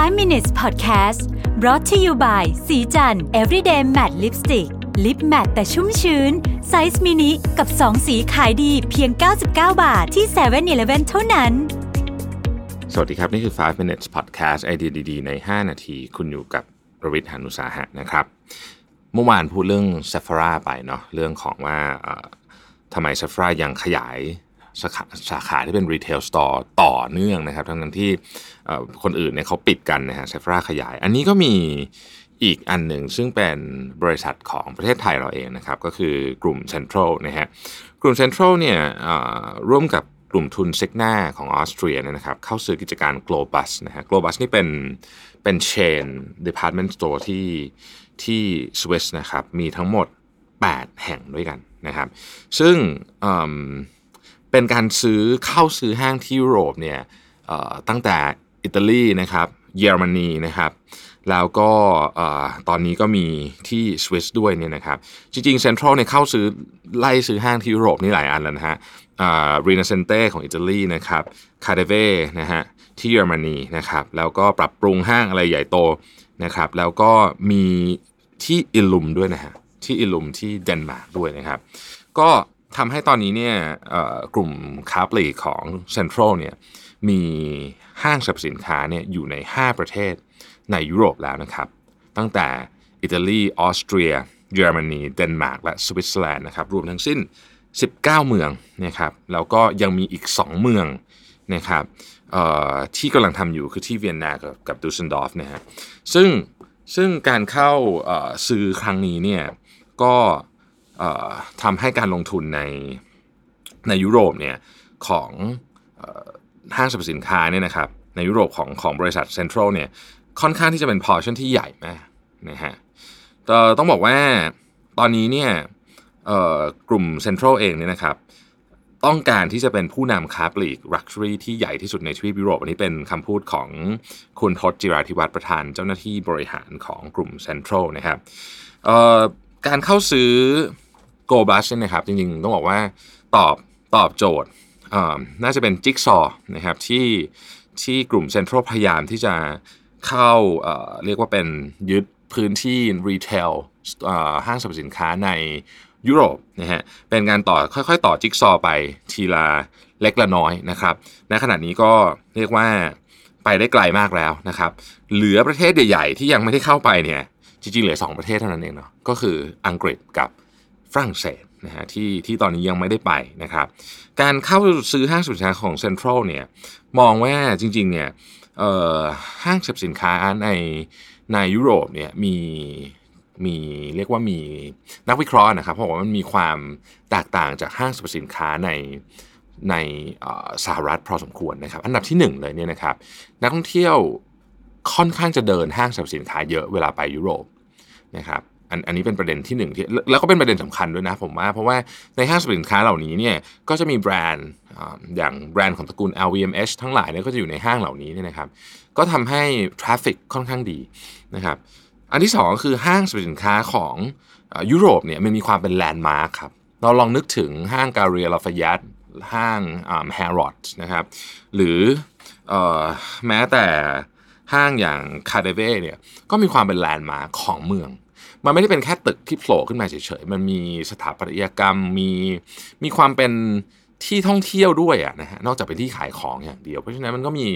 5 minutes podcast brought to you by ศรีจันทร์ everyday matte lipstick lip matte แต่ชุ่มชื้น ไซส์มินิกับ 2 สีขายดีเพียง 99 บาทที่7 e เ e ่ e อเท่านั้น สวัสดีครับ นี่คือ 5 minutes podcast ไอเดียดีๆ ใน 5 นาที คุณอยู่กับรวิศ หาญอุตสาหะนะครับ เมื่อวานพูดเรื่อง s e p h r a ไปเนาะเรื่องของว่าทำไม s e p h r a ยังขยาย สาขาสาขาที่เป็น retail store ต่อเนื่องนะครับ ทั้งนั้นที่คนอื่นเนี่ยเขาปิดกันนะฮะ s e p h r a ขยาย อันนี้ก็มีอีกอันหนึ่งซึ่งเป็นบริษัทของประเทศไทยเราเองนะครับ ก็คือกลุ่ม Central นะฮะกลุ่ม Central เนี่ยร่วมกับกลุ่มทุนเซกนาของออสเตรียนยนะครับ เข้าซื้อกิจการ Globus นะฮะ Globus นี่เป็นเป็นเชน department store ที่ที่สวิสนะครับ มีทั้งหมด 8 แห่งด้วยกันนะครับ ซึ่ง เป็นการซื้อเข้าซื้อห้างที่ยุโรปเนี่ยตั้งแต่อิตาลีนะครับเยอรมนีนะครับแล้วก็ตอนนี้ก็มีที่สวิสด้วยเนี่ยนะครับจริงๆเซ็นทรัลเนี่ยเข้าซื้อไล่ซื้อห้างที่ยุโรปนี่หลายอันแล้วนะฮะ Rinascente ของอิตาลีนะครับ KaDeWe นะฮะที่เยอรมนีนะครับแล้วก็ปรับปรุงห้างอะไรใหญ่โตนะครับแล้วก็มีที่ Illum ด้วยนะฮะที่ Illum ที่เดนมาร์กด้วยนะครับก็ ทำให้ตอนนี้เนี่ยกลุ่มค้าปลีกของเซ็นทรัลเนี่ยมีห้างสรรพสินค้าเนี่ยอยู่ใน 5 ประเทศในยุโรปแล้วนะครับ ตั้งแต่อิตาลีออสเตรีย เยอรมนีเดนมาร์กและสวิตเซอร์แลนด์นะครับรวมทั้งสิ้น 19 เมืองนะครับแล้วก็ยังมีอีก 2 เมืองนะครับที่กำลังทำอยู่คือที่เวียนนากับกับดุสเซลดอร์ฟนะฮะซึ่งซึ่งการเข้าซื้อครั้งนี้เนี่ยก็ ทำให้การลงทุนในในยุโรปเนี่ยของห้างสรรพสินค้าเนี่ยนะครับในยุโรปของของบริษัทเซ็นทรัลเนี่ยค่อนข้างที่จะเป็น portion ที่ใหญ่มากนะฮะแต่ต้องบอกว่าตอนนี้เนี่ยกลุ่มเซ็นทรัลเองเนี่ยนะครับต้องการที่จะเป็นผู้นำค้าปลีก Luxury ที่ใหญ่ที่สุดในทวีปยุโรป อันนี้เป็นคำพูดของคุณทศจิราธิวัฒน์ประธานเจ้าหน้าที่บริหารของกลุ่ม Central นะครับการเข้าซื้อ Go Bus เนี่ยนะครับจริงๆ ต้องบอกว่าตอบตอบโจทย์น่าจะเป็นจิ๊กซอว์นะครับที่ที่กลุ่ม Central พยายามที่จะเข้าเเรียกว่าเป็นยึดพื้นที่รีเทลห้างสรรพสินค้าในยุโรปนะฮะเป็นการต่อค่อยๆ ต่อจิ๊กซอว์ไปทีละเล็กละน้อยนะครับในขณะนี้ก็เรียกว่าไปได้ไกลมากแล้วนะครับเหลือประเทศใหญ่ๆที่ยังไม่ได้เข้าไปเนี่ยจริงๆเหลือ 2 ประเทศเท่านั้นเองเนาะก็คืออังกฤษกับ ฝรั่งเศสนะฮะที่ที่ตอนนี้ยังไม่ได้ไปนะครับ การเข้าซื้อห้างสรรพสินค้าของเซ็นทรัลเนี่ยมองว่าจริงๆเนี่ยห้างสรรพสินค้าในในยุโรปเนี่ยมีมีเรียกว่ามีนักวิเคราะห์นะครับเพราะว่ามันมีความแตกต่างจากห้างสรรพสินค้าในในสหรัฐพอสมควรนะครับ อันดับที่หนึ่งเลยเนี่ยนะครับ นักท่องเที่ยวค่อนข้างจะเดินห้างสรรพสินค้าเยอะเวลาไปยุโรปนะครับ อันอันนี้เป็นประเด็นที่หนึ่งที่แล้วก็เป็นประเด็นสำคัญด้วยนะผมว่า เพราะว่าในห้างสรรพสินค้าเหล่านี้เนี่ยก็จะมีแบรนด์อย่างแบรนด์ของตระกูล LVMH ทั้งหลายเนี่ยก็จะอยู่ในห้างเหล่านี้เนี่ยนะครับก็ทำให้ traffic ค่อนข้างดีนะครับอันที่สองคือห้างสรรพสินค้าของอยุโรปเนี่ยมันมีความเป็น landmark ครับเราลองนึกถึงห้าง Galeries Lafayette ห้างแฮร์รอดนะครับหรือออแม้แต่ห้างอย่าง KaDeWe เนี่ยก็มีความเป็น landmark ของเมือง มันไม่ได้เป็นแค่ตึกที่โผล่ขึ้นมาเฉยๆ มันมีสถาปัตยกรรม มีมีความเป็นที่ท่องเที่ยวด้วยอะนะฮะ นอกจากเป็นที่ขายของอย่างเดียว เพราะฉะนั้นมันก็มี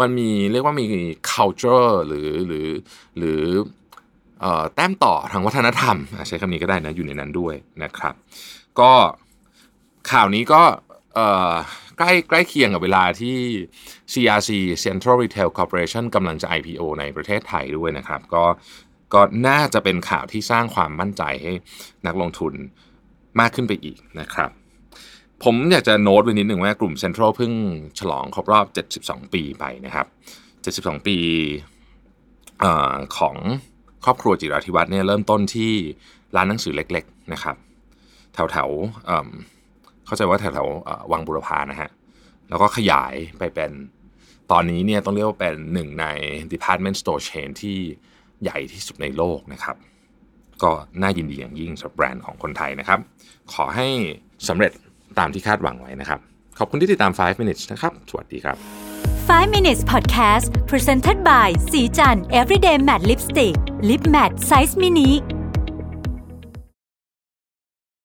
มันมีเรียกว่ามี culture หรือหรือหรือแต้มต่อทางวัฒนธรรม ใช้คำนี้ก็ได้นะ อยู่ในนั้นด้วยนะครับ ก็ข่าวนี้ก็ใกล้ใกล้เคียงกับเวลาที่ CRC Central Retail Corporation กำลังจะ IPO ในประเทศไทยด้วยนะครับ ก็ ก็น่าจะเป็นข่าวที่สร้างความมั่นใจให้นักลงทุนมากขึ้นไปอีกนะครับ ผมอยากจะโน้ตไว้นิดหนึ่งว่ากลุ่ม Central เพิ่งฉลองครบรอบ 72 ปีไปนะครับ 72 ปีออของครอบครัวจิราธิวัฒน์เนี่ยเริ่มต้นที่ร้านหนังสือเล็ก ๆนะครับ แถวแถวๆเเข้าใจว่าแถวแถวๆวังบุรพานะฮะแล้วก็ขยายไปเป็นตอนนี้เนี่ยต้องเรียกว่าเป็นหนึ่งใน department store chain ที่ ใหญ่ที่สุดในโลกนะครับ ก็น่ายินดีอย่างยิ่งสำหรับแบรนด์ของคนไทยนะครับ ขอให้สำเร็จตามที่คาดหวังไว้นะครับ ขอบคุณที่ติดตาม 5 minutes นะครับ สวัสดีครับ 5 minutes podcast presented by สีจัน everyday matte lipstick lip matte size mini